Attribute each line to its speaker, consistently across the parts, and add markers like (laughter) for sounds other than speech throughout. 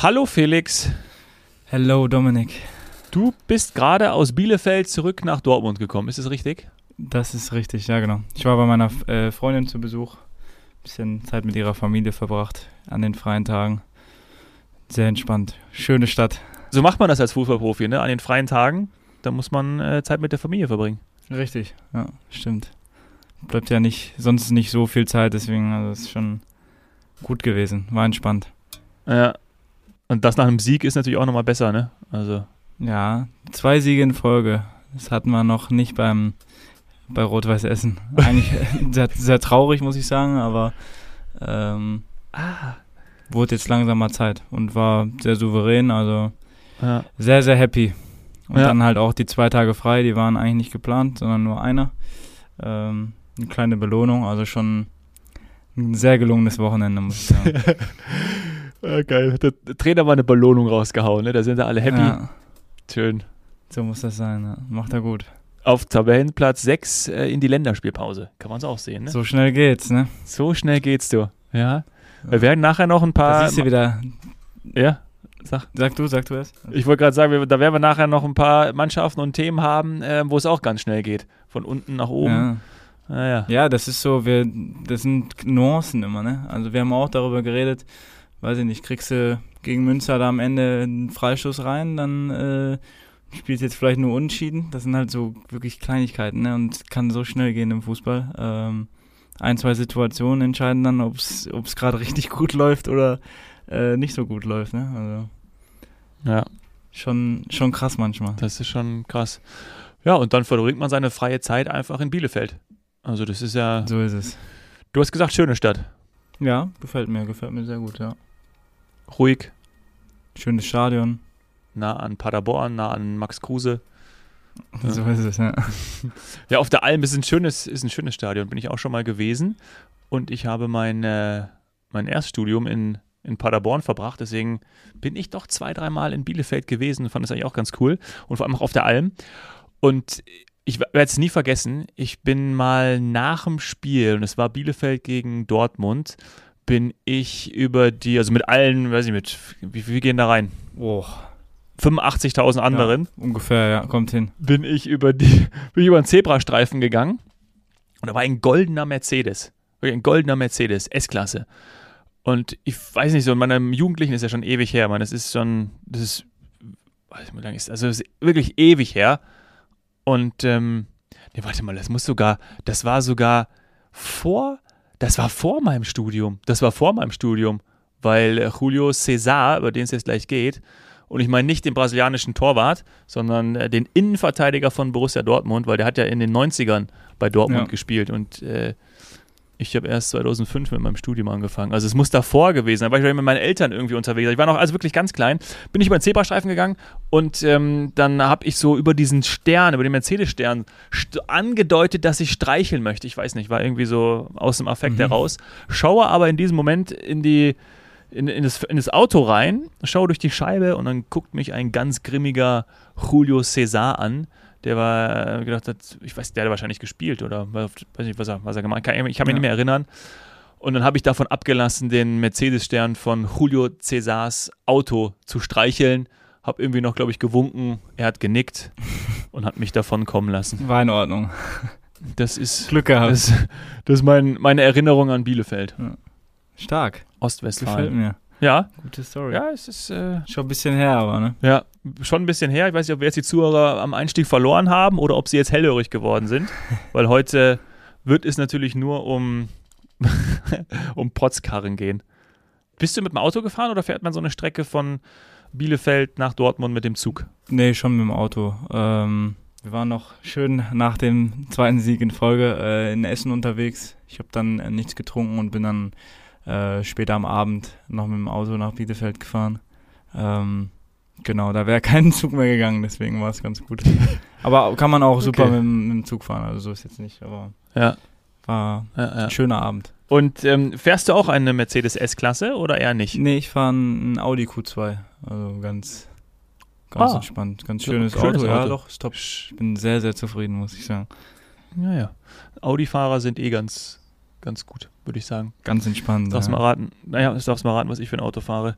Speaker 1: Hallo Felix.
Speaker 2: Hello Dominik.
Speaker 1: Du bist gerade aus Bielefeld zurück nach Dortmund gekommen, ist das richtig?
Speaker 2: Das ist richtig, ja genau. Ich war bei meiner äh, Freundin zu Besuch, bisschen Zeit mit ihrer Familie verbracht an den freien Tagen. Sehr entspannt. Schöne Stadt.
Speaker 1: So macht man das als Fußballprofi, ne? An den freien Tagen, da muss man äh, Zeit mit der Familie verbringen.
Speaker 2: Richtig, ja, stimmt. Bleibt ja nicht, sonst nicht so viel Zeit, deswegen, also ist schon gut gewesen. War entspannt.
Speaker 1: Ja. Und das nach einem Sieg ist natürlich auch nochmal besser, ne? Also.
Speaker 2: Ja, zwei Siege in Folge. Das hatten wir noch nicht beim bei Rot-Weiß Essen. (laughs) Eigentlich sehr, sehr, traurig, muss ich sagen, aber ähm, ah. wurde jetzt langsam mal Zeit und war sehr souverän, also ja. sehr, sehr happy. Und ja. dann halt auch die zwei Tage frei, die waren eigentlich nicht geplant, sondern nur einer. Ähm, eine kleine Belohnung, also schon ein sehr gelungenes Wochenende, muss ich sagen. (laughs)
Speaker 1: ja, geil. Der Trainer war eine Belohnung rausgehauen, ne? Da sind da alle happy. Ja. Schön.
Speaker 2: So muss das sein, ja. macht er gut.
Speaker 1: Auf Tabellenplatz 6 äh, in die Länderspielpause. Kann man es auch sehen, ne?
Speaker 2: So schnell geht's, ne?
Speaker 1: So schnell geht's, du. Ja. Wir werden nachher noch ein paar.
Speaker 2: Da siehst du wieder.
Speaker 1: Ja.
Speaker 2: Sag, sag du, sag du es.
Speaker 1: Ich wollte gerade sagen, wir, da werden wir nachher noch ein paar Mannschaften und Themen haben, äh, wo es auch ganz schnell geht. Von unten nach oben.
Speaker 2: Ja. Ah, ja. ja, das ist so, wir, das sind Nuancen immer, ne? Also wir haben auch darüber geredet, weiß ich nicht, kriegst du gegen Münster da am Ende einen Freistoß rein, dann äh, spielst jetzt vielleicht nur Unentschieden. Das sind halt so wirklich Kleinigkeiten, ne? Und kann so schnell gehen im Fußball. Ähm, ein, zwei Situationen entscheiden dann, ob es gerade (laughs) richtig gut läuft oder äh, nicht so gut läuft, ne? Also
Speaker 1: ja.
Speaker 2: Schon, schon krass manchmal.
Speaker 1: Das ist schon krass. Ja, und dann verbringt man seine freie Zeit einfach in Bielefeld. Also das ist ja.
Speaker 2: So ist es.
Speaker 1: Du hast gesagt, schöne Stadt.
Speaker 2: Ja, gefällt mir, gefällt mir sehr gut, ja.
Speaker 1: Ruhig.
Speaker 2: Schönes Stadion.
Speaker 1: Nah an Paderborn, nah an Max Kruse. (laughs)
Speaker 2: So ist es, ja. (laughs)
Speaker 1: Ja, auf der Alm ist ein schönes, ist ein schönes Stadion, bin ich auch schon mal gewesen. Und ich habe mein, äh, mein Erststudium in, in Paderborn verbracht, deswegen bin ich doch zwei, dreimal in Bielefeld gewesen und fand das eigentlich auch ganz cool. Und vor allem auch auf der Alm. Und ich werde es nie vergessen, ich bin mal nach dem Spiel, und es war Bielefeld gegen Dortmund, bin ich über die, also mit allen, weiß ich mit, wie viel gehen da rein?
Speaker 2: Oh.
Speaker 1: 85.000 anderen.
Speaker 2: Ja, ungefähr, ja, kommt hin.
Speaker 1: Bin ich über die, (laughs) bin ich über einen Zebrastreifen gegangen und da war ein goldener Mercedes. Ein goldener Mercedes, S-Klasse. Und ich weiß nicht, so in meinem Jugendlichen ist ja schon ewig her, man. Das ist schon, das ist, weiß nicht, wie lange ist, also ist wirklich ewig her. Und, ähm, nee, warte mal, das muss sogar, das war sogar vor, das war vor meinem Studium. Das war vor meinem Studium, weil Julio César, über den es jetzt gleich geht, und ich meine nicht den brasilianischen Torwart, sondern äh, den Innenverteidiger von Borussia Dortmund, weil der hat ja in den 90ern bei Dortmund ja. gespielt und äh, ich habe erst 2005 mit meinem Studium angefangen. Also es muss davor gewesen sein, weil ich mit meinen Eltern irgendwie unterwegs. war. Ich war noch also wirklich ganz klein. Bin ich über den Zebrastreifen gegangen und ähm, dann habe ich so über diesen Stern, über den Mercedes-Stern angedeutet, dass ich streicheln möchte. Ich weiß nicht, war irgendwie so aus dem Affekt mhm. heraus. Schaue aber in diesem Moment in die in, in, das, in das Auto rein, schaue durch die Scheibe und dann guckt mich ein ganz grimmiger Julio César an der war äh, gedacht hat, ich weiß, der hat wahrscheinlich gespielt oder weiß nicht, was er, was er gemacht hat. Ich kann mich ja. nicht mehr erinnern. Und dann habe ich davon abgelassen, den Mercedes-Stern von Julio Césars Auto zu streicheln. Habe irgendwie noch, glaube ich, gewunken. Er hat genickt und hat mich davon kommen lassen.
Speaker 2: War in Ordnung.
Speaker 1: Das ist
Speaker 2: Glück gehabt.
Speaker 1: Das, das ist mein, meine Erinnerung an Bielefeld. Ja.
Speaker 2: Stark.
Speaker 1: Ostwestfalen.
Speaker 2: Gefällt mir.
Speaker 1: Ja.
Speaker 2: Gute Story.
Speaker 1: Ja, es ist. Äh,
Speaker 2: schon ein bisschen her, aber, ne?
Speaker 1: Ja, schon ein bisschen her. Ich weiß nicht, ob wir jetzt die Zuhörer am Einstieg verloren haben oder ob sie jetzt hellhörig geworden sind. (laughs) weil heute wird es natürlich nur um, (laughs) um Potzkarren gehen. Bist du mit dem Auto gefahren oder fährt man so eine Strecke von Bielefeld nach Dortmund mit dem Zug?
Speaker 2: Nee, schon mit dem Auto. Ähm, wir waren noch schön nach dem zweiten Sieg in Folge äh, in Essen unterwegs. Ich habe dann äh, nichts getrunken und bin dann äh, später am Abend noch mit dem Auto nach Bielefeld gefahren. Ähm, genau, da wäre (laughs) kein Zug mehr gegangen, deswegen war es ganz gut. (laughs) aber kann man auch okay. super mit, mit, dem Zug fahren, also so ist jetzt nicht, aber
Speaker 1: ja.
Speaker 2: war
Speaker 1: ja, ja.
Speaker 2: ein schöner Abend.
Speaker 1: Und ähm, fährst du auch eine Mercedes S-Klasse oder eher nicht?
Speaker 2: Nee, ich fahre einen Audi Q2, also ganz, ganz ah. entspannt. Ganz schönes, schönes Auto. Auto, ja doch, ist top. Ich bin sehr, sehr zufrieden, muss ich sagen.
Speaker 1: Ja, ja. Audi-Fahrer sind eh ganz ganz gut, würde ich sagen.
Speaker 2: Ganz entspannt.
Speaker 1: Darfst
Speaker 2: ja.
Speaker 1: mal raten. Naja, du darfst mal raten, was ich für ein Auto fahre.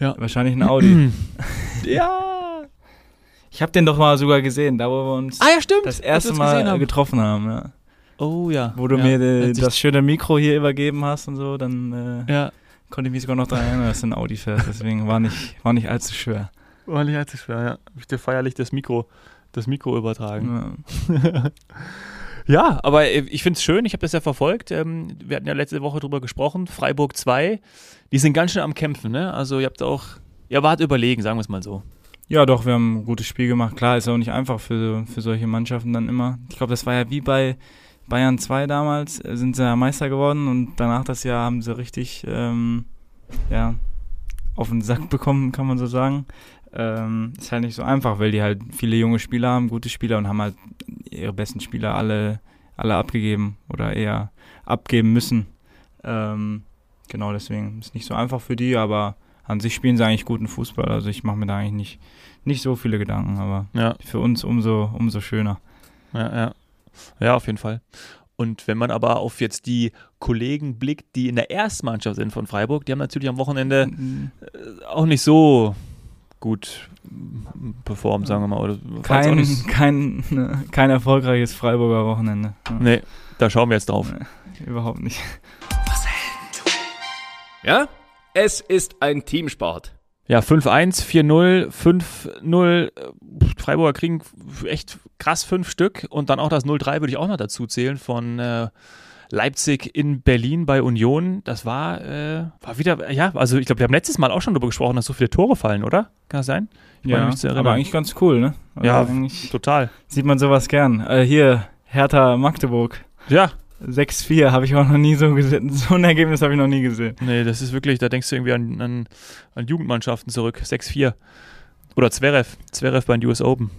Speaker 1: Ja.
Speaker 2: Wahrscheinlich ein Audi. (clears throat)
Speaker 1: ja.
Speaker 2: ich habe den doch mal sogar gesehen, da wo wir uns
Speaker 1: Ah ja, stimmt.
Speaker 2: das erste Mal
Speaker 1: haben.
Speaker 2: getroffen haben. Ja.
Speaker 1: Oh ja.
Speaker 2: Wo du
Speaker 1: ja.
Speaker 2: mir äh,
Speaker 1: ich-
Speaker 2: das schöne Mikro hier übergeben hast und so, dann äh,
Speaker 1: Ja,
Speaker 2: konnte ich mich sogar noch daran erinnern, dass du ein Audi fährst. Deswegen war nicht, war nicht allzu schwer.
Speaker 1: war nicht allzu schwer, ja. Hab ich dir feierlich das Mikro, das Mikro übertragen.
Speaker 2: Ja. (laughs)
Speaker 1: Ja, aber äh, ich finde es schön, ich habe das ja verfolgt. Ähm, wir hatten ja letzte Woche drüber gesprochen. Freiburg 2, die sind ganz schön am Kämpfen, ne? Also ihr habt auch, ihr wart überlegen, sagen wir es mal so.
Speaker 2: Ja, doch, wir haben ein gutes Spiel gemacht. Klar, ist auch nicht einfach für, für solche Mannschaften dann immer. Ich glaube, das war ja wie bei Bayern 2 damals, äh, sind sie ja Meister geworden und danach das Jahr haben sie richtig ähm, ja, auf den Sack bekommen, kann man so sagen. Ähm, ist halt nicht so einfach, weil die halt viele junge Spieler haben, gute Spieler und haben halt ihre besten Spieler alle, alle abgegeben oder eher abgeben müssen. Ähm, genau deswegen ist nicht so einfach für die, aber an sich spielen sie eigentlich guten Fußball. Also ich mache mir da eigentlich nicht, nicht so viele Gedanken, aber
Speaker 1: Ja,
Speaker 2: für uns umso, umso schöner.
Speaker 1: ja, ja. Ja, auf jeden Fall. Und wenn man aber auf jetzt die Kollegen blickt, die in der Erstmannschaft sind von Freiburg, die haben natürlich am Wochenende äh, auch nicht so gut performt, sagen wir mal. Oder
Speaker 2: Kein, kein, ne, kein erfolgreiches Freiburger Wochenende. Ja,
Speaker 1: Nee, da schauen wir jetzt drauf.
Speaker 2: nee, überhaupt nicht.
Speaker 3: Ja? Es ist ein Teamsport.
Speaker 1: Ja, 5-1, 4-0, 5-0. äh, Freiburger kriegen echt krass fünf Stück. Und dann auch das 0-3 würde ich auch noch dazu zählen von äh, Leipzig in Berlin bei Union. Das war, äh, war wieder, ja, also ich glaube, wir haben letztes Mal auch schon darüber gesprochen, dass so viele Tore fallen, oder? Kann das sein? Ich
Speaker 2: Ja,
Speaker 1: mich zu erinnern.
Speaker 2: aber eigentlich ganz cool, ne? Also
Speaker 1: Ja,
Speaker 2: eigentlich
Speaker 1: Total.
Speaker 2: sieht man sowas gern. Äh, hier, Hertha Magdeburg.
Speaker 1: Ja,
Speaker 2: 6-4 habe ich auch noch nie so gesehen. (laughs) So ein Ergebnis habe ich noch nie gesehen.
Speaker 1: nee, das ist wirklich, da denkst du irgendwie an, an, an Jugendmannschaften zurück. 6-4. Oder Zverev. Zverev bei den US Open.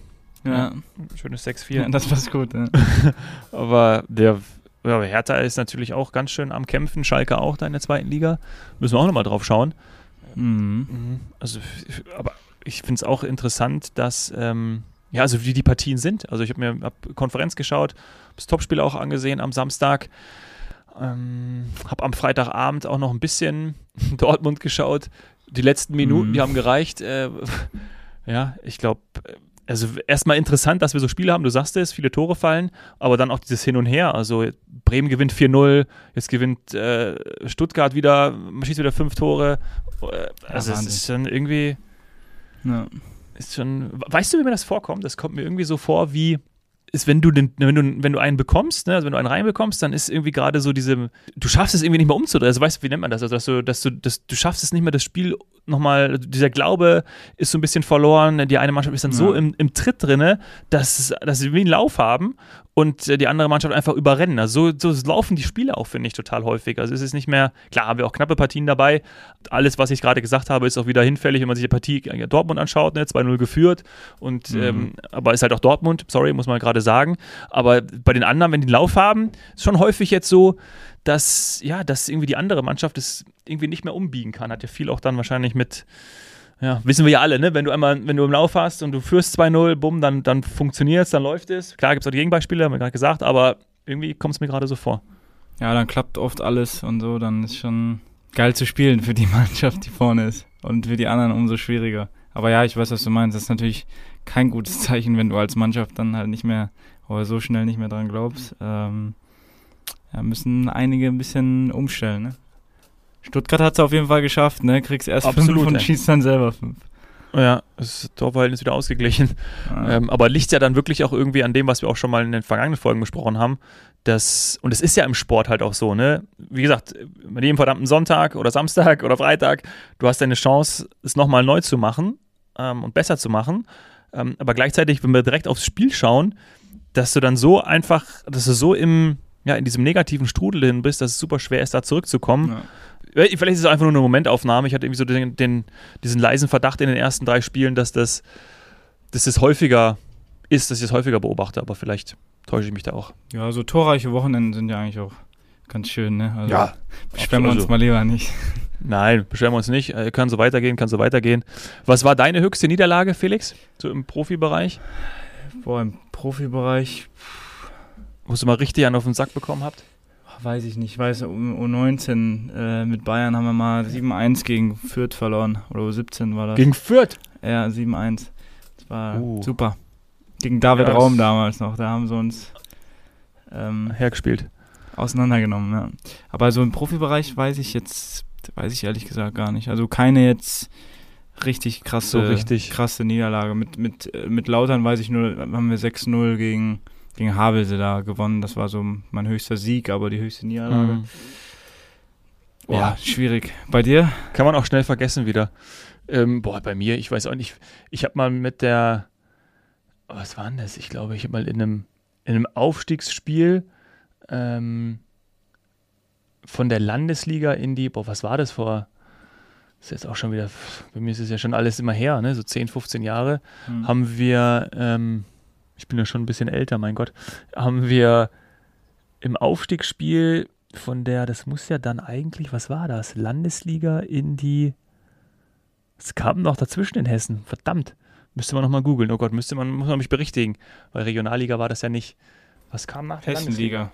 Speaker 2: Ja,
Speaker 1: Schönes 6-4.
Speaker 2: ja das passt gut. Ja. (laughs)
Speaker 1: Aber der ja, aber Hertha ist natürlich auch ganz schön am Kämpfen. Schalke auch da in der zweiten Liga. Müssen wir auch nochmal drauf schauen.
Speaker 2: Mhm.
Speaker 1: Also, f- aber ich finde es auch interessant, dass, ähm, ja, also wie die Partien sind. Also ich habe mir hab Konferenz geschaut, habe das Topspiel auch angesehen am Samstag. Ähm, habe am Freitagabend auch noch ein bisschen (laughs) Dortmund geschaut. Die letzten Minuten,
Speaker 2: Mhm.
Speaker 1: die haben gereicht. Äh, (laughs) ja, ich glaube, also erstmal interessant, dass wir so Spiele haben, du sagst es, viele Tore fallen, aber dann auch dieses Hin und Her. Also Bremen gewinnt 4-0, jetzt gewinnt äh, Stuttgart wieder, man schießt wieder fünf Tore. Äh, Also es
Speaker 2: Wahnsinn.
Speaker 1: ist schon irgendwie,
Speaker 2: Ja.
Speaker 1: ist schon, weißt du, wie mir das vorkommt? Das kommt mir irgendwie so vor, wie ist, wenn du den, wenn du, wenn du einen bekommst, ne, also wenn du einen reinbekommst, dann ist irgendwie gerade so diese, du schaffst es irgendwie nicht mehr umzudrehen. Also weißt du, wie nennt man das? Also dass du, dass du, dass du schaffst es nicht mehr, das Spiel nochmal, dieser Glaube ist so ein bisschen verloren. Die eine Mannschaft ist dann so
Speaker 2: Ja.
Speaker 1: im, im Tritt drinne, dass, dass sie wie einen Lauf haben und die andere Mannschaft einfach überrennen. Also so, so laufen die Spiele auch, finde ich, total häufig. Also es ist nicht mehr, klar haben wir auch knappe Partien dabei. Alles, was ich gerade gesagt habe, ist auch wieder hinfällig, wenn man sich die Partie Dortmund anschaut, ne? 2-0 geführt. Und
Speaker 2: Mhm.
Speaker 1: ähm, aber ist halt auch Dortmund, sorry, muss man gerade sagen. Aber bei den anderen, wenn die einen Lauf haben, ist schon häufig jetzt so, dass, ja, dass irgendwie die andere Mannschaft es irgendwie nicht mehr umbiegen kann. Hat ja viel auch dann wahrscheinlich mit, ja, wissen wir ja alle, ne? Wenn du einmal, wenn du im Lauf hast und du führst 2-0, bumm, dann, dann funktioniert es, dann läuft es. Klar gibt es auch die Gegenbeispiele, haben wir gerade gesagt, aber irgendwie kommt es mir gerade so vor.
Speaker 2: ja, dann klappt oft alles und so, dann ist schon geil zu spielen für die (laughs) Mannschaft, die vorne ist. Und für die anderen umso schwieriger. Aber ja, ich weiß, was du meinst. Das ist natürlich kein gutes Zeichen, wenn du als Mannschaft dann halt nicht mehr oder so schnell nicht mehr dran glaubst. Ähm, ja, müssen einige ein bisschen umstellen, ne? Stuttgart hat es auf jeden Fall geschafft, ne? Kriegst erst
Speaker 1: Absolut,
Speaker 2: fünf und
Speaker 1: ey.
Speaker 2: schießt dann selber fünf.
Speaker 1: Ja, das Torverhältnis wieder ausgeglichen.
Speaker 2: Ja.
Speaker 1: Ähm, aber liegt ja dann wirklich auch irgendwie an dem, was wir auch schon mal in den vergangenen Folgen besprochen haben. Dass, und es ist ja im Sport halt auch so, ne? Wie gesagt, mit jedem verdammten Sonntag oder Samstag oder Freitag, du hast deine Chance, es nochmal neu zu machen ähm, und besser zu machen. Ähm, aber gleichzeitig, wenn wir direkt aufs Spiel schauen, dass du dann so einfach, dass du so im, ja, in diesem negativen Strudel drin bist, dass es super schwer ist, da zurückzukommen.
Speaker 2: ja.
Speaker 1: Vielleicht ist es einfach nur eine Momentaufnahme. Ich hatte irgendwie so den, den, diesen leisen Verdacht in den ersten drei Spielen, dass das, dass das häufiger ist, dass ich das häufiger beobachte, aber vielleicht täusche ich mich da auch.
Speaker 2: ja, so torreiche Wochenenden sind ja eigentlich auch ganz schön, ne? Also
Speaker 1: Ja,
Speaker 2: beschweren wir uns mal lieber nicht. (laughs)
Speaker 1: Nein, beschweren wir uns nicht. Äh, Kann so weitergehen, kann so weitergehen. Was war deine höchste Niederlage, Felix? So im Profibereich?
Speaker 2: Boah, im Profibereich
Speaker 1: Wo ihr mal richtig einen auf den Sack bekommen habt?
Speaker 2: Weiß ich nicht, ich weiß, um U19 äh, mit Bayern haben wir mal 7-1 gegen Fürth verloren. Oder U17 war das.
Speaker 1: Gegen Fürth?
Speaker 2: Ja, 7-1. Das war
Speaker 1: Uh.
Speaker 2: super. Gegen David
Speaker 1: Ja,
Speaker 2: Raum damals noch. Da haben sie uns ähm,
Speaker 1: Hergespielt.
Speaker 2: auseinandergenommen, ja. Aber so im Profibereich weiß ich jetzt, weiß ich ehrlich gesagt gar nicht. Also keine jetzt richtig krasse,
Speaker 1: So richtig.
Speaker 2: krasse Niederlage. Mit, mit, äh, mit Lautern weiß ich nur, haben wir 6-0 gegen, gegen Havelse da gewonnen. Das war so mein höchster Sieg, aber die höchste Niederlage.
Speaker 1: Mhm.
Speaker 2: Boah,
Speaker 1: Ja.
Speaker 2: schwierig. Bei dir?
Speaker 1: Kann man auch schnell vergessen wieder. Ähm, boah, bei mir, ich weiß auch nicht. Ich habe mal mit der, oh, was war denn das? Ich glaube, ich habe mal in einem, in einem Aufstiegsspiel ähm, von der Landesliga in die, boah, was war das vor? Das ist jetzt auch schon wieder, bei mir ist es ja schon alles immer her, ne? so 10, 15 Jahre.
Speaker 2: Hm.
Speaker 1: haben wir, ähm, ich bin ja schon ein bisschen älter, mein Gott, haben wir im Aufstiegsspiel von der, das muss ja dann eigentlich, was war das? Landesliga in die, es kam noch dazwischen in Hessen, verdammt. Müsste man nochmal googeln, oh Gott, müsste man, muss man mich berichtigen, weil Regionalliga war das ja nicht. Was kam nach der Landesliga?
Speaker 2: Hessenliga.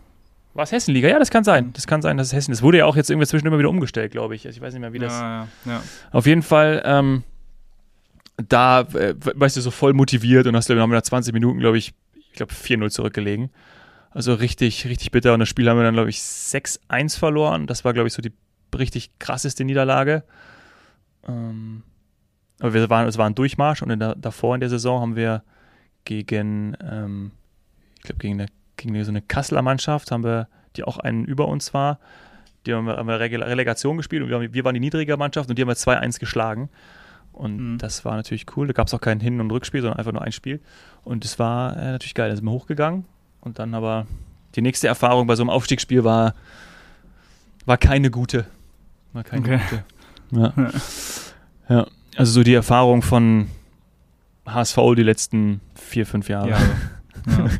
Speaker 1: War es Hessenliga? Ja, das kann sein. Das kann sein, dass es Hessen ist. Wurde ja auch jetzt irgendwie zwischen immer wieder umgestellt, glaube ich. Also ich weiß nicht mehr, wie das.
Speaker 2: Ja, ja, ja.
Speaker 1: Auf jeden Fall, ähm, da, äh, weißt du, so voll motiviert und hast, glaube ich, nach 20 Minuten, glaube ich, ich glaube 4-0 zurückgelegen. Also richtig, richtig bitter. Und das Spiel haben wir dann, glaube ich, 6-1 verloren. Das war, glaube ich, so die richtig krasseste Niederlage. Ähm, aber wir waren, es war ein Durchmarsch und in der, davor in der Saison haben wir gegen, ähm, ich glaube, gegen, gegen so eine Kasseler Mannschaft, haben wir, die auch einen über uns war, die haben wir, haben wir Rele- Relegation gespielt und wir, haben, wir waren die niedrige Mannschaft und die haben wir 2-1 geschlagen. Und
Speaker 2: Mhm.
Speaker 1: das war natürlich cool. Da gab es auch kein Hin- und Rückspiel, sondern einfach nur ein Spiel. Und das war äh, natürlich geil. Da sind wir hochgegangen. Und dann aber die nächste Erfahrung bei so einem Aufstiegsspiel war, war keine gute. War keine
Speaker 2: Okay.
Speaker 1: gute. (laughs) Ja. ja. Also so die Erfahrung von HSV die letzten vier, fünf Jahre.
Speaker 2: Ja, (laughs) ja.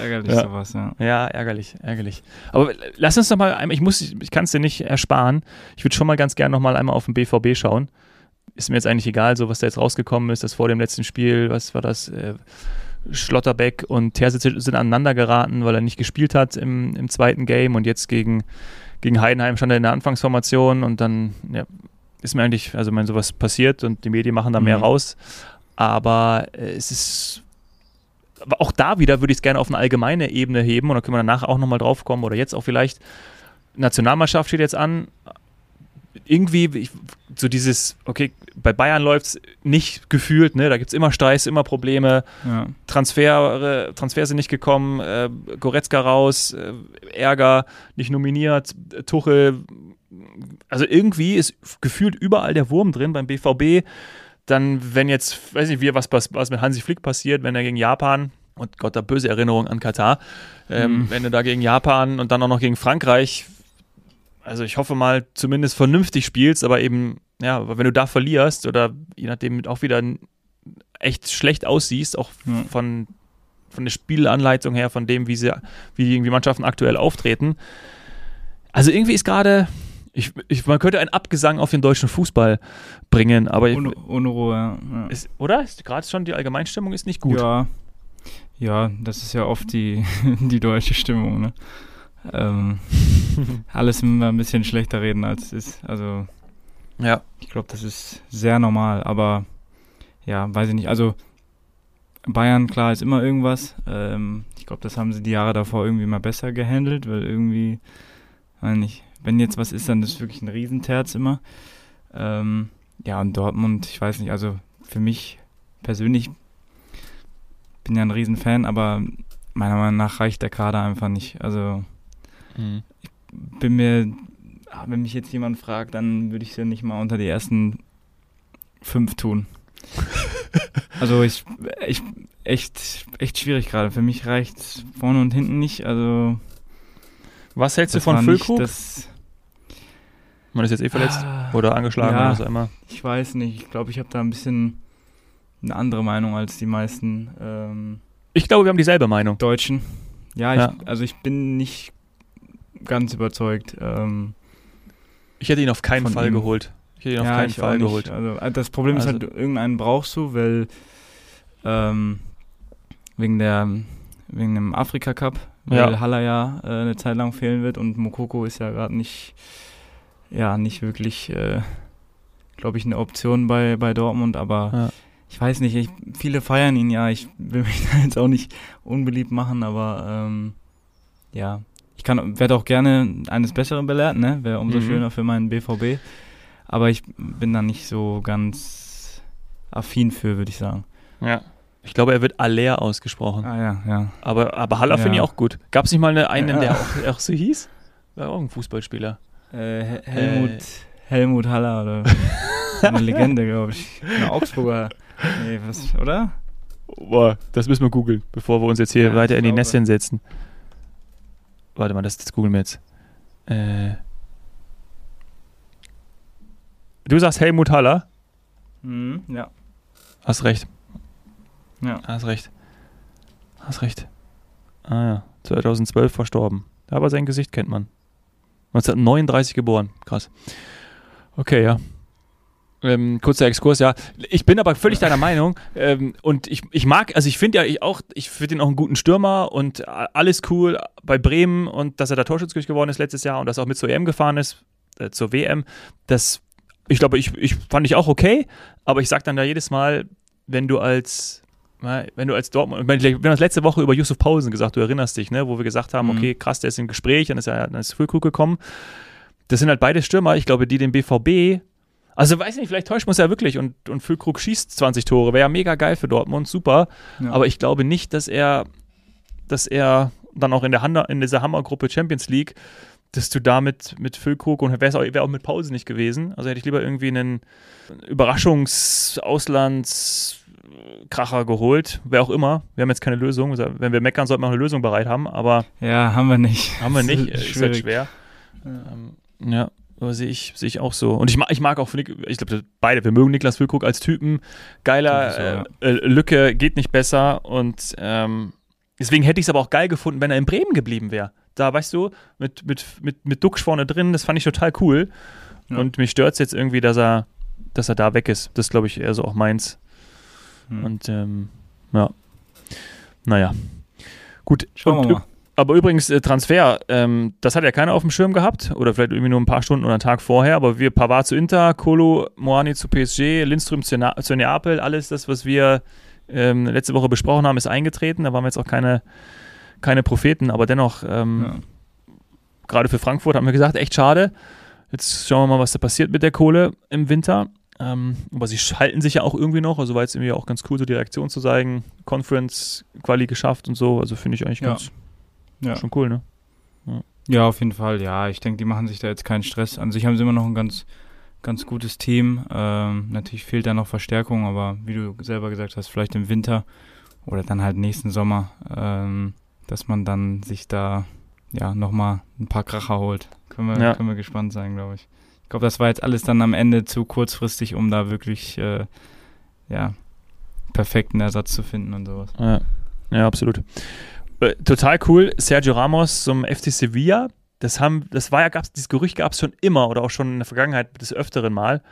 Speaker 2: Ärgerlich
Speaker 1: Ja.
Speaker 2: sowas, ja.
Speaker 1: Ja, ärgerlich, ärgerlich. Aber lass uns doch mal einmal, ich muss, ich kann es dir nicht ersparen. Ich würde schon mal ganz gerne noch mal einmal auf den BVB schauen. Ist mir jetzt eigentlich egal, so was da jetzt rausgekommen ist, das vor dem letzten Spiel, was war das? Äh, Schlotterbeck und Terzic sind aneinander geraten, weil er nicht gespielt hat im, im zweiten Game und jetzt gegen, gegen Heidenheim stand er in der Anfangsformation und dann ja, ist mir eigentlich, also wenn sowas passiert und die Medien machen da mehr
Speaker 2: Mhm.
Speaker 1: raus, aber äh, es ist aber auch da wieder würde ich es gerne auf eine allgemeine Ebene heben und da können wir danach auch nochmal drauf kommen oder jetzt auch vielleicht. Nationalmannschaft steht jetzt an. Irgendwie, ich, so dieses, okay, bei Bayern läuft es nicht gefühlt, ne? Da gibt es immer Streis, immer Probleme.
Speaker 2: ja.
Speaker 1: Transfer, Transfer sind nicht gekommen, äh, Goretzka raus, äh, Ärger, nicht nominiert, Tuchel. Also irgendwie ist gefühlt überall der Wurm drin beim BVB. Dann, wenn jetzt, weiß nicht, wie, was, was, was mit Hansi Flick passiert, wenn er gegen Japan, und Gott, da böse Erinnerung an Katar, ähm,
Speaker 2: Mhm.
Speaker 1: wenn du da gegen Japan und dann auch noch gegen Frankreich, also ich hoffe mal, zumindest vernünftig spielst, aber eben, ja, wenn du da verlierst oder je nachdem auch wieder echt schlecht aussiehst, auch
Speaker 2: Ja.
Speaker 1: von, von der Spielanleitung her, von dem, wie sie, wie irgendwie Mannschaften aktuell auftreten. Also irgendwie ist gerade, ich, ich, man könnte einen Abgesang auf den deutschen Fußball bringen, aber
Speaker 2: Un Unruhe, ja. ja.
Speaker 1: ist, oder? Ist gerade schon die Allgemeinstimmung ist nicht gut.
Speaker 2: Ja. Ja, das ist ja oft die, (laughs) die deutsche Stimmung, ne? Ähm, (laughs) alles immer ein bisschen schlechter reden, als es ist. Also,
Speaker 1: Ja.
Speaker 2: ich glaube, das ist sehr normal, aber ja, weiß ich nicht. Also, Bayern, klar, ist immer irgendwas. Ähm, ich glaube, das haben sie die Jahre davor irgendwie mal besser gehandelt, weil irgendwie, weiß nicht, wenn jetzt was ist, dann ist es wirklich ein Riesenterz immer. Ähm, ja, und Dortmund, ich weiß nicht, also für mich persönlich bin ja ein Riesenfan, aber meiner Meinung nach reicht der Kader einfach nicht. Also
Speaker 1: Mhm.
Speaker 2: Bin mir, ah, wenn mich jetzt jemand fragt, dann würde ich es ja nicht mal unter die ersten fünf tun. (laughs) also ich, ich echt, echt schwierig gerade. Für mich reicht vorne und hinten nicht. Also
Speaker 1: Was hältst du von Füllkrug?
Speaker 2: das-
Speaker 1: Man ist jetzt eh verletzt
Speaker 2: Ah,
Speaker 1: oder angeschlagen
Speaker 2: ja.
Speaker 1: oder was auch immer.
Speaker 2: Ich weiß nicht. Ich glaube, ich habe da ein bisschen eine andere Meinung als die meisten ähm,
Speaker 1: Ich glaube, wir haben dieselbe Meinung.
Speaker 2: Deutschen. Ja,
Speaker 1: Ja.
Speaker 2: Ich, also ich bin nicht ganz überzeugt. Ähm,
Speaker 1: Ich hätte ihn auf keinen Fall
Speaker 2: ihm.
Speaker 1: geholt. Ich hätte ihn auf
Speaker 2: ja,
Speaker 1: keinen Fall geholt.
Speaker 2: Also, äh, das Problem ist
Speaker 1: Also-
Speaker 2: halt, irgendeinen brauchst du, weil ähm, wegen der wegen dem Afrika Cup weil
Speaker 1: Ja.
Speaker 2: Haller ja äh, eine Zeit lang fehlen wird und Mokoko ist ja gerade nicht, ja, nicht wirklich, äh, glaube ich, eine Option bei, bei Dortmund, aber
Speaker 1: Ja.
Speaker 2: ich weiß nicht, ich, viele feiern ihn ja, ich will mich (laughs) da jetzt auch nicht unbeliebt machen, aber ähm, ja, ich kann, werde auch gerne eines Besseren belehrt, ne, wäre umso
Speaker 1: Mhm.
Speaker 2: schöner für meinen BVB, aber ich bin da nicht so ganz affin für, würde ich sagen.
Speaker 1: Ja. Ich glaube, er wird Aller ausgesprochen.
Speaker 2: Ah ja, ja.
Speaker 1: Aber, aber Haller
Speaker 2: Ja.
Speaker 1: finde ich auch gut. Gab es nicht mal eine, einen,
Speaker 2: Ja.
Speaker 1: der auch, auch so hieß? War auch ein Fußballspieler.
Speaker 2: Äh, Hel- Helmut, Helmut Haller oder eine Legende, glaube ich. Eine Augsburger. Nee, was, oder?
Speaker 1: Boah, das müssen wir googeln, bevor wir uns jetzt hier
Speaker 2: Ja,
Speaker 1: weiter in die. Näschen setzen. Warte mal, das, das googeln wir jetzt. Äh, du sagst Helmut Haller.
Speaker 2: Mhm, ja.
Speaker 1: Hast recht.
Speaker 2: Ja.
Speaker 1: Hast recht. Hast recht. Ah ja, 2012 verstorben. Aber sein Gesicht kennt man. 1939 geboren. Krass. Okay, ja. Ähm, kurzer Exkurs, ja. Ich bin aber völlig deiner Meinung ähm, und ich, ich mag, also ich finde ja ich auch, ich finde ihn auch einen guten Stürmer und alles cool bei Bremen und dass er da Torschützkönig geworden ist letztes Jahr und dass er auch mit zur EM gefahren ist, äh, zur WM, das, ich glaube, ich, ich fand ich auch okay, aber ich sag dann da jedes Mal, wenn du als wenn du als Dortmund, wir haben das letzte Woche über Yusuf Pausen gesagt, du erinnerst dich, ne, wo wir gesagt haben,
Speaker 2: Mhm.
Speaker 1: okay, krass, der ist im Gespräch, dann ist er dann ist Füllkrug gekommen. Das sind halt beide Stürmer, ich glaube, die den BVB, also weiß nicht, vielleicht täuscht man es ja wirklich und, und Füllkrug schießt 20 Tore, wäre ja mega geil für Dortmund, super,
Speaker 2: Ja.
Speaker 1: aber ich glaube nicht, dass er, dass er dann auch in, der Hammer, in dieser Hammergruppe Champions League, dass du damit mit Füllkrug und wäre auch, wär auch mit Pause nicht gewesen, also hätte ich lieber irgendwie einen Überraschungs-Auslands-Kracher geholt, wer auch immer. Wir haben jetzt keine Lösung. Also, Wenn wir meckern, sollten wir auch eine Lösung bereit haben, aber
Speaker 2: ja, haben wir nicht.
Speaker 1: haben wir nicht.
Speaker 2: ist
Speaker 1: Ist, halt schwer. Ähm, ja, sehe ich, sehe ich auch so. Und ich mag, ich mag auch, Nick- ich glaube, beide. Wir mögen Niklas Füllkrug als Typen. Geiler
Speaker 2: Sowieso,
Speaker 1: äh, äh, Lücke, geht nicht besser. Und ähm, deswegen hätte ich es aber auch geil gefunden, wenn er in Bremen geblieben wäre. Da, weißt du, mit, mit, mit, mit Duxch vorne drin, das fand ich total cool.
Speaker 2: Ja.
Speaker 1: Und mich stört es jetzt irgendwie, dass er, dass er da weg ist. Das glaube ich eher so auch meins.
Speaker 2: Hm.
Speaker 1: Und ähm, ja. Naja. Gut.
Speaker 2: Schauen
Speaker 1: und,
Speaker 2: wir mal.
Speaker 1: Aber übrigens, äh, Transfer, ähm, das hat ja keiner auf dem Schirm gehabt. Oder vielleicht irgendwie nur ein paar Stunden oder einen Tag vorher. Aber wir, Pavard zu Inter, Kolo, Moani zu PSG, Lindström zu, Na zu Neapel, alles das, was wir ähm, letzte Woche besprochen haben, ist eingetreten. Da waren wir jetzt auch keine, keine Propheten. Aber dennoch, ähm,
Speaker 2: Ja.
Speaker 1: gerade für Frankfurt haben wir gesagt, echt schade. Jetzt schauen wir mal, was da passiert mit der Kohle im Winter. Ähm, aber sie halten sich ja auch irgendwie noch. Also war jetzt irgendwie auch ganz cool, so die Reaktion zu zeigen. Conference Quali geschafft und so. Also finde ich eigentlich
Speaker 2: Ja.
Speaker 1: ganz
Speaker 2: Ja.
Speaker 1: schon cool, ne?
Speaker 2: ja, auf jeden Fall. Ja, ich denke, die machen sich da jetzt keinen Stress. An sich haben sie immer noch ein ganz, ganz gutes Team. Ähm, natürlich fehlt da noch Verstärkung, aber wie du selber gesagt hast, vielleicht im Winter oder dann halt nächsten Sommer, ähm, dass man dann sich da ja nochmal ein paar Kracher holt. Können wir,
Speaker 1: Ja.
Speaker 2: können wir gespannt sein, glaube ich. Ich glaube, das war jetzt alles dann am Ende zu kurzfristig, um da wirklich äh, ja, perfekten Ersatz zu finden und sowas.
Speaker 1: Ja, ja absolut. Äh, total cool. Sergio Ramos zum FC Sevilla. Das haben, das war ja, gab's, dieses Gerücht gab es schon immer oder auch schon in der Vergangenheit des Öfteren mal.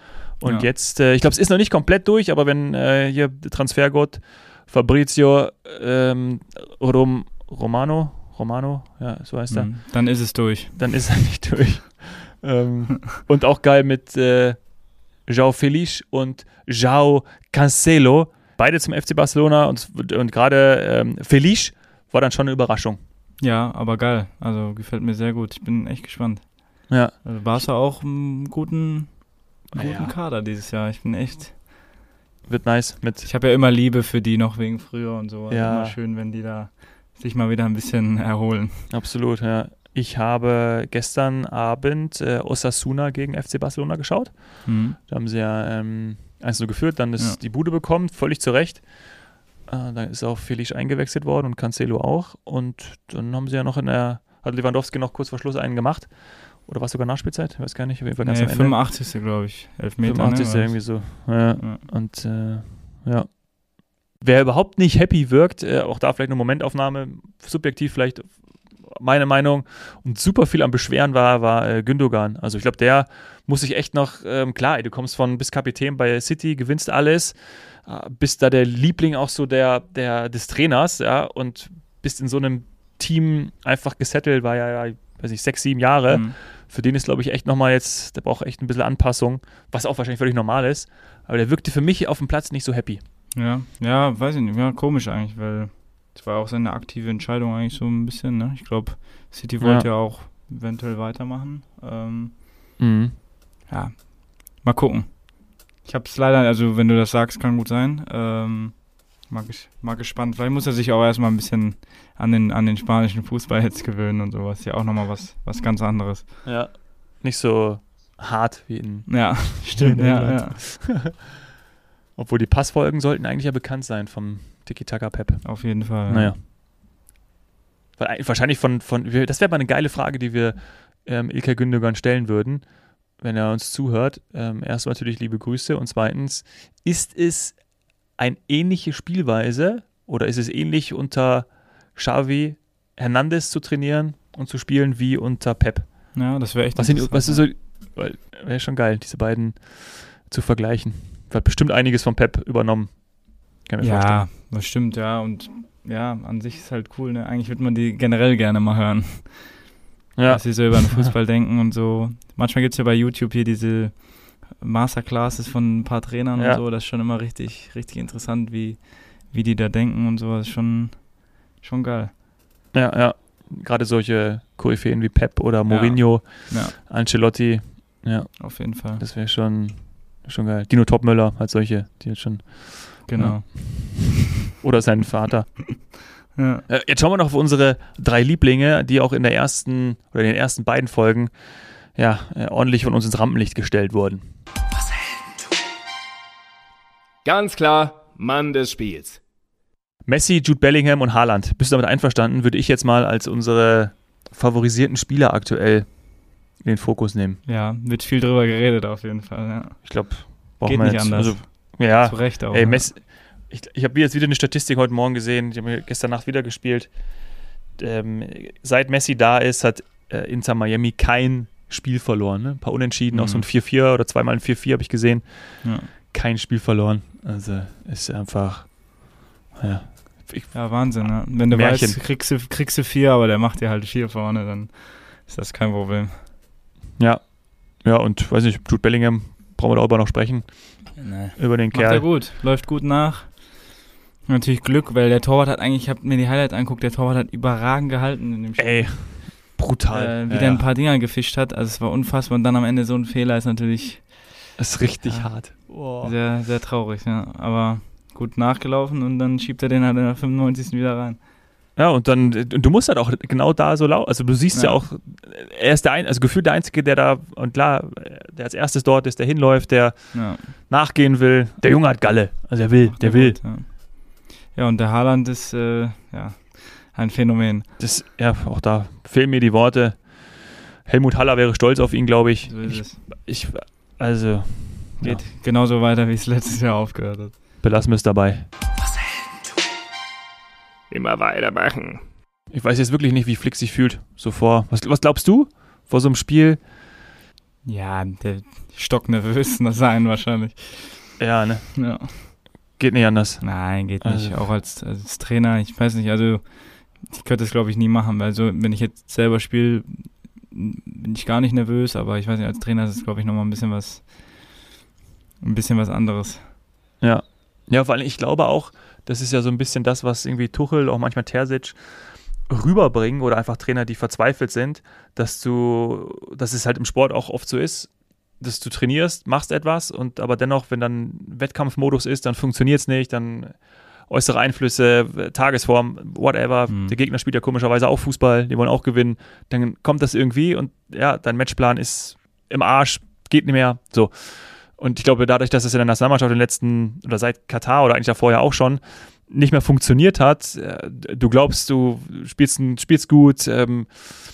Speaker 1: Und
Speaker 2: Ja.
Speaker 1: jetzt, äh, ich glaube, es ist noch nicht komplett durch, aber wenn äh, hier Transfergott Fabrizio ähm, Rom, Romano, Romano, ja, so heißt er,
Speaker 2: Mhm. Dann ist es durch.
Speaker 1: dann ist er nicht durch. ähm, (laughs) und auch geil mit äh, João Feliz und João Cancelo, beide zum FC Barcelona und, und gerade ähm, Feliz war dann schon eine Überraschung.
Speaker 2: Ja, aber geil. Also gefällt mir sehr gut. Ich bin echt gespannt.
Speaker 1: Ja,
Speaker 2: Also Barca auch einen guten,
Speaker 1: Ja.
Speaker 2: guten Kader dieses Jahr. Ich bin echt.
Speaker 1: wird nice mit.
Speaker 2: Ich habe ja immer Liebe für die noch wegen früher und so. Also
Speaker 1: Ja.
Speaker 2: Immer schön, wenn die da sich mal wieder ein bisschen (laughs) erholen.
Speaker 1: Absolut, ja. Ich habe gestern Abend äh, Osasuna gegen FC Barcelona geschaut.
Speaker 2: Mhm.
Speaker 1: Da haben sie ja ähm, 1-0 geführt, dann ist
Speaker 2: Ja.
Speaker 1: die Bude bekommen, völlig zu Recht. Äh, dann ist auch Felix eingewechselt worden und Cancelo auch. Und dann haben sie ja noch in der, hat Lewandowski noch kurz vor Schluss einen gemacht. Oder war es sogar Nachspielzeit? Ich weiß gar nicht. Auf jeden Fall ganz
Speaker 2: Nee,
Speaker 1: am Ende.
Speaker 2: 85. glaube ich. Elfmeter.
Speaker 1: 85
Speaker 2: ne?
Speaker 1: irgendwie so. Ja.
Speaker 2: Ja.
Speaker 1: Und äh, ja. Wer überhaupt nicht happy wirkt, äh, auch da vielleicht eine Momentaufnahme, subjektiv vielleicht meine Meinung, und super viel am Beschweren war, war äh, Gündogan. Also ich glaube, der muss sich echt noch, ähm, klar, ey, du kommst von bis Kapitän bei City, gewinnst alles, äh, bist da der Liebling auch so der, der des Trainers, ja, und bist in so einem Team einfach gesettelt, war ja, ja weiß ich, sechs, sieben Jahre.
Speaker 2: Mhm.
Speaker 1: Für den ist, glaube ich, echt nochmal jetzt, der braucht echt ein bisschen Anpassung, was auch wahrscheinlich völlig normal ist. Aber der wirkte für mich auf dem Platz nicht so happy.
Speaker 2: Ja, ja, weiß ich nicht. Ja, komisch eigentlich, weil war auch seine aktive Entscheidung eigentlich so ein bisschen, ne? Ich glaube, City wollte ja. auch eventuell weitermachen. Ähm,
Speaker 1: Mhm.
Speaker 2: ja, mal gucken. Ich habe es leider, also wenn du das sagst, kann gut sein. Ähm, mal, ges mal gespannt. Vielleicht muss er sich auch erstmal ein bisschen an den, an den spanischen Fußball jetzt gewöhnen und sowas. Ja, auch nochmal was, was ganz anderes.
Speaker 1: Ja. Nicht so hart wie in.
Speaker 2: Ja, (laughs) stimmt.
Speaker 1: In
Speaker 2: ja, ja, (laughs)
Speaker 1: Obwohl die Passfolgen sollten eigentlich ja bekannt sein vom Tiki-Taka-Pep.
Speaker 2: auf jeden Fall.
Speaker 1: Naja. Wahrscheinlich von, von das wäre mal eine geile Frage, die wir ähm, Ilkay Gündogan stellen würden, wenn er uns zuhört. Ähm, erstmal natürlich liebe Grüße und zweitens, ist es eine ähnliche Spielweise oder ist es ähnlich unter Xavi Hernandez zu trainieren und zu spielen wie unter Pep?
Speaker 2: Ja, das wäre echt
Speaker 1: Was, sind, was ist so, wäre schon geil, diese beiden zu vergleichen. Wird bestimmt einiges von Pep übernommen. Vorstellen.
Speaker 2: Ja, das stimmt, ja. Und ja, an sich ist halt cool, ne? Eigentlich würde man die generell gerne mal hören.
Speaker 1: Ja.
Speaker 2: was sie so über den (laughs) Fußball denken und so. Manchmal gibt es ja bei YouTube hier diese Masterclasses von ein paar Trainern
Speaker 1: Ja.
Speaker 2: und so. Das ist schon immer richtig, richtig interessant, wie, wie die da denken und so. Das ist schon, schon geil.
Speaker 1: Ja, ja. Gerade solche Koryphäen wie Pep oder Mourinho,
Speaker 2: Ja,
Speaker 1: Ancelotti, ja,
Speaker 2: auf jeden Fall.
Speaker 1: das wäre schon, schon geil. Dino Topmöller, halt solche, die jetzt schon.
Speaker 2: Genau.
Speaker 1: Oder sein Vater. (laughs)
Speaker 2: Ja.
Speaker 1: Äh, jetzt schauen wir noch auf unsere drei Lieblinge, die auch in der ersten oder in den ersten beiden Folgen ja, äh, ordentlich von uns ins Rampenlicht gestellt wurden.
Speaker 3: Ganz klar, Mann des Spiels.
Speaker 1: Messi, Jude Bellingham und Haaland. Bist du damit einverstanden? Würde ich jetzt mal als unsere favorisierten Spieler aktuell in den Fokus nehmen.
Speaker 2: ja, wird viel drüber geredet auf jeden Fall. Ja.
Speaker 1: Ich glaube, braucht
Speaker 2: Geht
Speaker 1: man
Speaker 2: nicht
Speaker 1: jetzt.
Speaker 2: anders.
Speaker 1: Also, ja,
Speaker 2: Zu Recht auch.
Speaker 1: ey? Messi, ich, ich habe jetzt wieder eine Statistik heute Morgen gesehen. Ich habe gestern Nacht wieder gespielt. Ähm, seit Messi da ist, hat äh, Inter Miami kein Spiel verloren. Ne? Ein paar Unentschieden, auch so ein
Speaker 2: Mhm.
Speaker 1: 4-4 oder zweimal ein 4-4 habe ich gesehen.
Speaker 2: Ja.
Speaker 1: Kein Spiel verloren. Also ist einfach, ja. Ich,
Speaker 2: Ja, Wahnsinn, ne? Wenn du
Speaker 1: Märchen.
Speaker 2: weißt, kriegst du, kriegst du vier, aber der macht dir halt vier vorne, dann ist das kein Problem.
Speaker 1: Ja. Ja, und weiß nicht, Jude Bellingham, brauchen wir darüber noch sprechen,
Speaker 2: Nee.
Speaker 1: über den
Speaker 2: Macht er
Speaker 1: Kerl.
Speaker 2: gut, läuft gut nach. Natürlich Glück, weil der Torwart hat eigentlich, ich habe mir die Highlights angeguckt, der Torwart hat überragend gehalten in dem Spiel.
Speaker 1: Ey, brutal.
Speaker 2: Äh, wie
Speaker 1: ja,
Speaker 2: der ein paar Dinger gefischt hat, also es war unfassbar und dann am Ende so ein Fehler ist natürlich
Speaker 1: ist richtig
Speaker 2: Ja.
Speaker 1: hart. Boah.
Speaker 2: sehr, sehr traurig, ja. Aber gut nachgelaufen und dann schiebt er den halt in der 95. wieder rein.
Speaker 1: Ja, und dann, und du musst halt auch genau da so lau, also du siehst ja,
Speaker 2: Ja.
Speaker 1: auch, er ist der ein, also gefühlt der Einzige, der da, und klar, der als erstes dort ist, der hinläuft, der
Speaker 2: Ja,
Speaker 1: nachgehen will. Der Junge hat Galle, also er will,
Speaker 2: macht
Speaker 1: der
Speaker 2: er
Speaker 1: will.
Speaker 2: gut, ja. ja, und der Haaland ist, äh, ja, ein Phänomen.
Speaker 1: Das, ja, auch da fehlen mir die Worte. Helmut Haller wäre stolz auf ihn, glaube ich.
Speaker 2: So ist
Speaker 1: ich,
Speaker 2: es.
Speaker 1: ich. Also,
Speaker 2: Geht genauso weiter, wie es letztes Jahr aufgehört hat.
Speaker 1: belassen wir es dabei.
Speaker 3: Immer weitermachen.
Speaker 1: Ich weiß jetzt wirklich nicht, wie Flick sich fühlt. So vor, was, was glaubst du? Vor so einem Spiel?
Speaker 2: Ja, der stocknervös (laughs) sein wahrscheinlich.
Speaker 1: Ja, ne?
Speaker 2: Ja.
Speaker 1: Geht nicht anders.
Speaker 2: Nein, geht nicht.
Speaker 1: Also-
Speaker 2: Auch als, als Trainer, ich weiß nicht, also ich könnte das glaube ich nie machen, weil so, wenn ich jetzt selber spiele, bin ich gar nicht nervös, aber ich weiß nicht, als Trainer ist es glaube ich nochmal ein bisschen was, ein bisschen was anderes.
Speaker 1: Ja. Ja, vor allem, ich glaube auch, das ist ja so ein bisschen das, was irgendwie Tuchel, auch manchmal Terzic rüberbringen oder einfach Trainer, die verzweifelt sind, dass du, dass es halt im Sport auch oft so ist, dass du trainierst, machst etwas und aber dennoch, wenn dann Wettkampfmodus ist, dann funktioniert es nicht, dann äußere Einflüsse, Tagesform, whatever.
Speaker 2: Mhm.
Speaker 1: Der Gegner spielt ja komischerweise auch Fußball, die wollen auch gewinnen. Dann kommt das irgendwie und ja, dein Matchplan ist im Arsch, geht nicht mehr. So. Und ich glaube, dadurch, dass es in der Nationalmannschaft in den letzten, oder seit Katar oder eigentlich davor ja auch schon, nicht mehr funktioniert hat, äh, du glaubst, du spielst, spielst gut, ähm,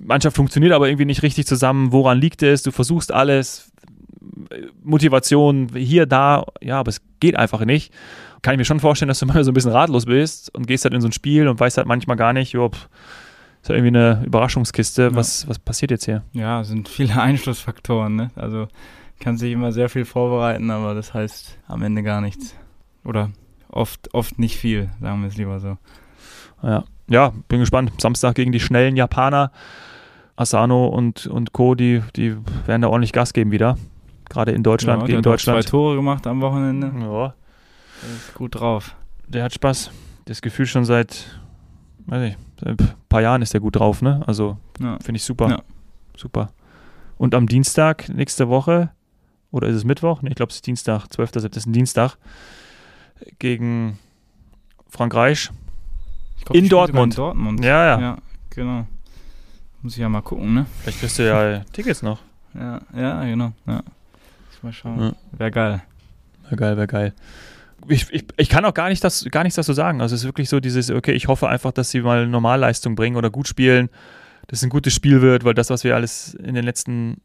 Speaker 1: Mannschaft funktioniert aber irgendwie nicht richtig zusammen, woran liegt es? Du versuchst alles, Motivation hier, da, ja, aber es geht einfach nicht. Kann ich mir schon vorstellen, dass du (laughs) mal so ein bisschen ratlos bist und gehst halt in so ein Spiel und weißt halt manchmal gar nicht, jo, pff, ist ja irgendwie eine Überraschungskiste, was, was passiert jetzt hier?
Speaker 2: Ja, es sind viele (laughs) Einflussfaktoren, ne? Also kannst dich immer sehr viel vorbereiten, aber das heißt am Ende gar nichts. Oder oft, oft nicht viel, sagen wir es lieber so.
Speaker 1: Ja. ja, bin gespannt. Samstag gegen die schnellen Japaner. Asano und, und Co., die, die werden da ordentlich Gas geben wieder. Gerade in Deutschland,
Speaker 2: ja,
Speaker 1: gegen Deutschland.
Speaker 2: zwei Tore gemacht am Wochenende.
Speaker 1: Ja,
Speaker 2: Der ist gut drauf.
Speaker 1: der hat Spaß. Das Gefühl schon seit, weiß nicht, seit ein paar Jahren ist der gut drauf, ne? Also
Speaker 2: Ja.
Speaker 1: finde ich super.
Speaker 2: Ja.
Speaker 1: Super. Und am Dienstag nächste Woche, oder ist es Mittwoch? Ne, ich glaube, es ist Dienstag, 12. September, ist ein Dienstag, gegen Frankreich.
Speaker 2: Ich glaub,
Speaker 1: In Dortmund.
Speaker 2: In Dortmund.
Speaker 1: Ja, ja.
Speaker 2: Ja, genau. Muss ich ja mal gucken, ne?
Speaker 1: Vielleicht kriegst du ja Tickets noch.
Speaker 2: Ja, ja, genau. Ja. Muss mal schauen.
Speaker 1: Ja.
Speaker 2: Wäre geil.
Speaker 1: Wäre geil, wäre geil. Ich, ich, ich kann auch gar, nicht das, gar nichts dazu sagen. Also es ist wirklich so dieses, okay, ich hoffe einfach, dass sie mal Normalleistung bringen oder gut spielen, dass es ein gutes Spiel wird, weil das, was wir alles in den letzten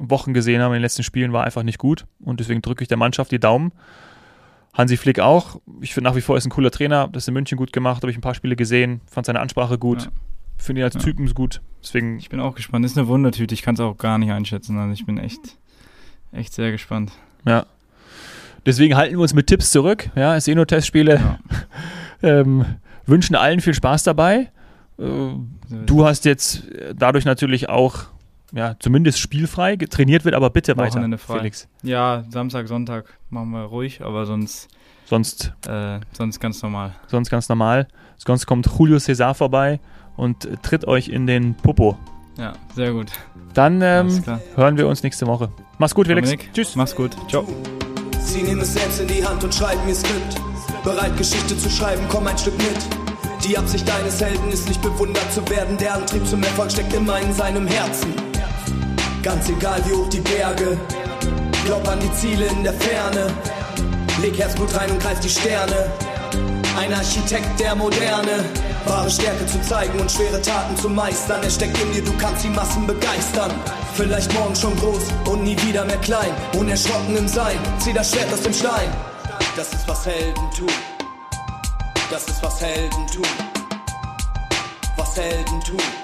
Speaker 1: Wochen gesehen haben, in den letzten Spielen, war einfach nicht gut. Und deswegen drücke ich der Mannschaft die Daumen. Hansi Flick auch. Ich finde nach wie vor ist ein cooler Trainer. Das ist in München gut gemacht, habe ich ein paar Spiele gesehen, fand seine Ansprache gut.
Speaker 2: Ja.
Speaker 1: Finde ihn als
Speaker 2: Ja.
Speaker 1: Typen gut. Deswegen,
Speaker 2: Ich bin auch gespannt. Ist eine Wundertüte. Ich kann es auch gar nicht einschätzen. Also ich bin echt, echt sehr gespannt.
Speaker 1: ja. Deswegen halten wir uns mit Tipps zurück. Ja, es sind eh nur Testspiele.
Speaker 2: Ja. (laughs)
Speaker 1: Ähm, wünschen allen viel Spaß dabei. Äh, Du hast jetzt dadurch natürlich auch ja, zumindest spielfrei, getrainiert wird, aber bitte weiter,
Speaker 2: Wochenende frei.
Speaker 1: Felix.
Speaker 2: Ja, Samstag, Sonntag machen wir ruhig, aber sonst,
Speaker 1: Sonst,
Speaker 2: äh, sonst ganz normal.
Speaker 1: sonst ganz normal. Sonst kommt Julio Cesar vorbei und tritt euch in den Popo.
Speaker 2: Ja, sehr gut.
Speaker 1: Dann ähm, hören wir uns nächste Woche. Mach's gut, Felix.
Speaker 2: Dominik,
Speaker 1: Tschüss.
Speaker 2: Mach's gut. Ciao.
Speaker 4: Sie nehmen es selbst in die Hand und schreiben ihr Skript. Bereit, Geschichte zu schreiben, komm ein Stück mit. Die Absicht deines Helden ist nicht bewundert zu werden. Der Antrieb zum Erfolg steckt immer in seinem Herzen. Ganz egal wie hoch die Berge. Glaub an die Ziele in der Ferne. Leg Herzblut rein und greif die Sterne. Ein Architekt der Moderne. Wahre Stärke zu zeigen und schwere Taten zu meistern. Er steckt in dir, du kannst die Massen begeistern. Vielleicht morgen schon groß und nie wieder mehr klein. Unerschrocken im Sein, zieh das Schwert aus dem Stein. Das ist was Helden tun. Das ist was Helden tun. Was Helden tun.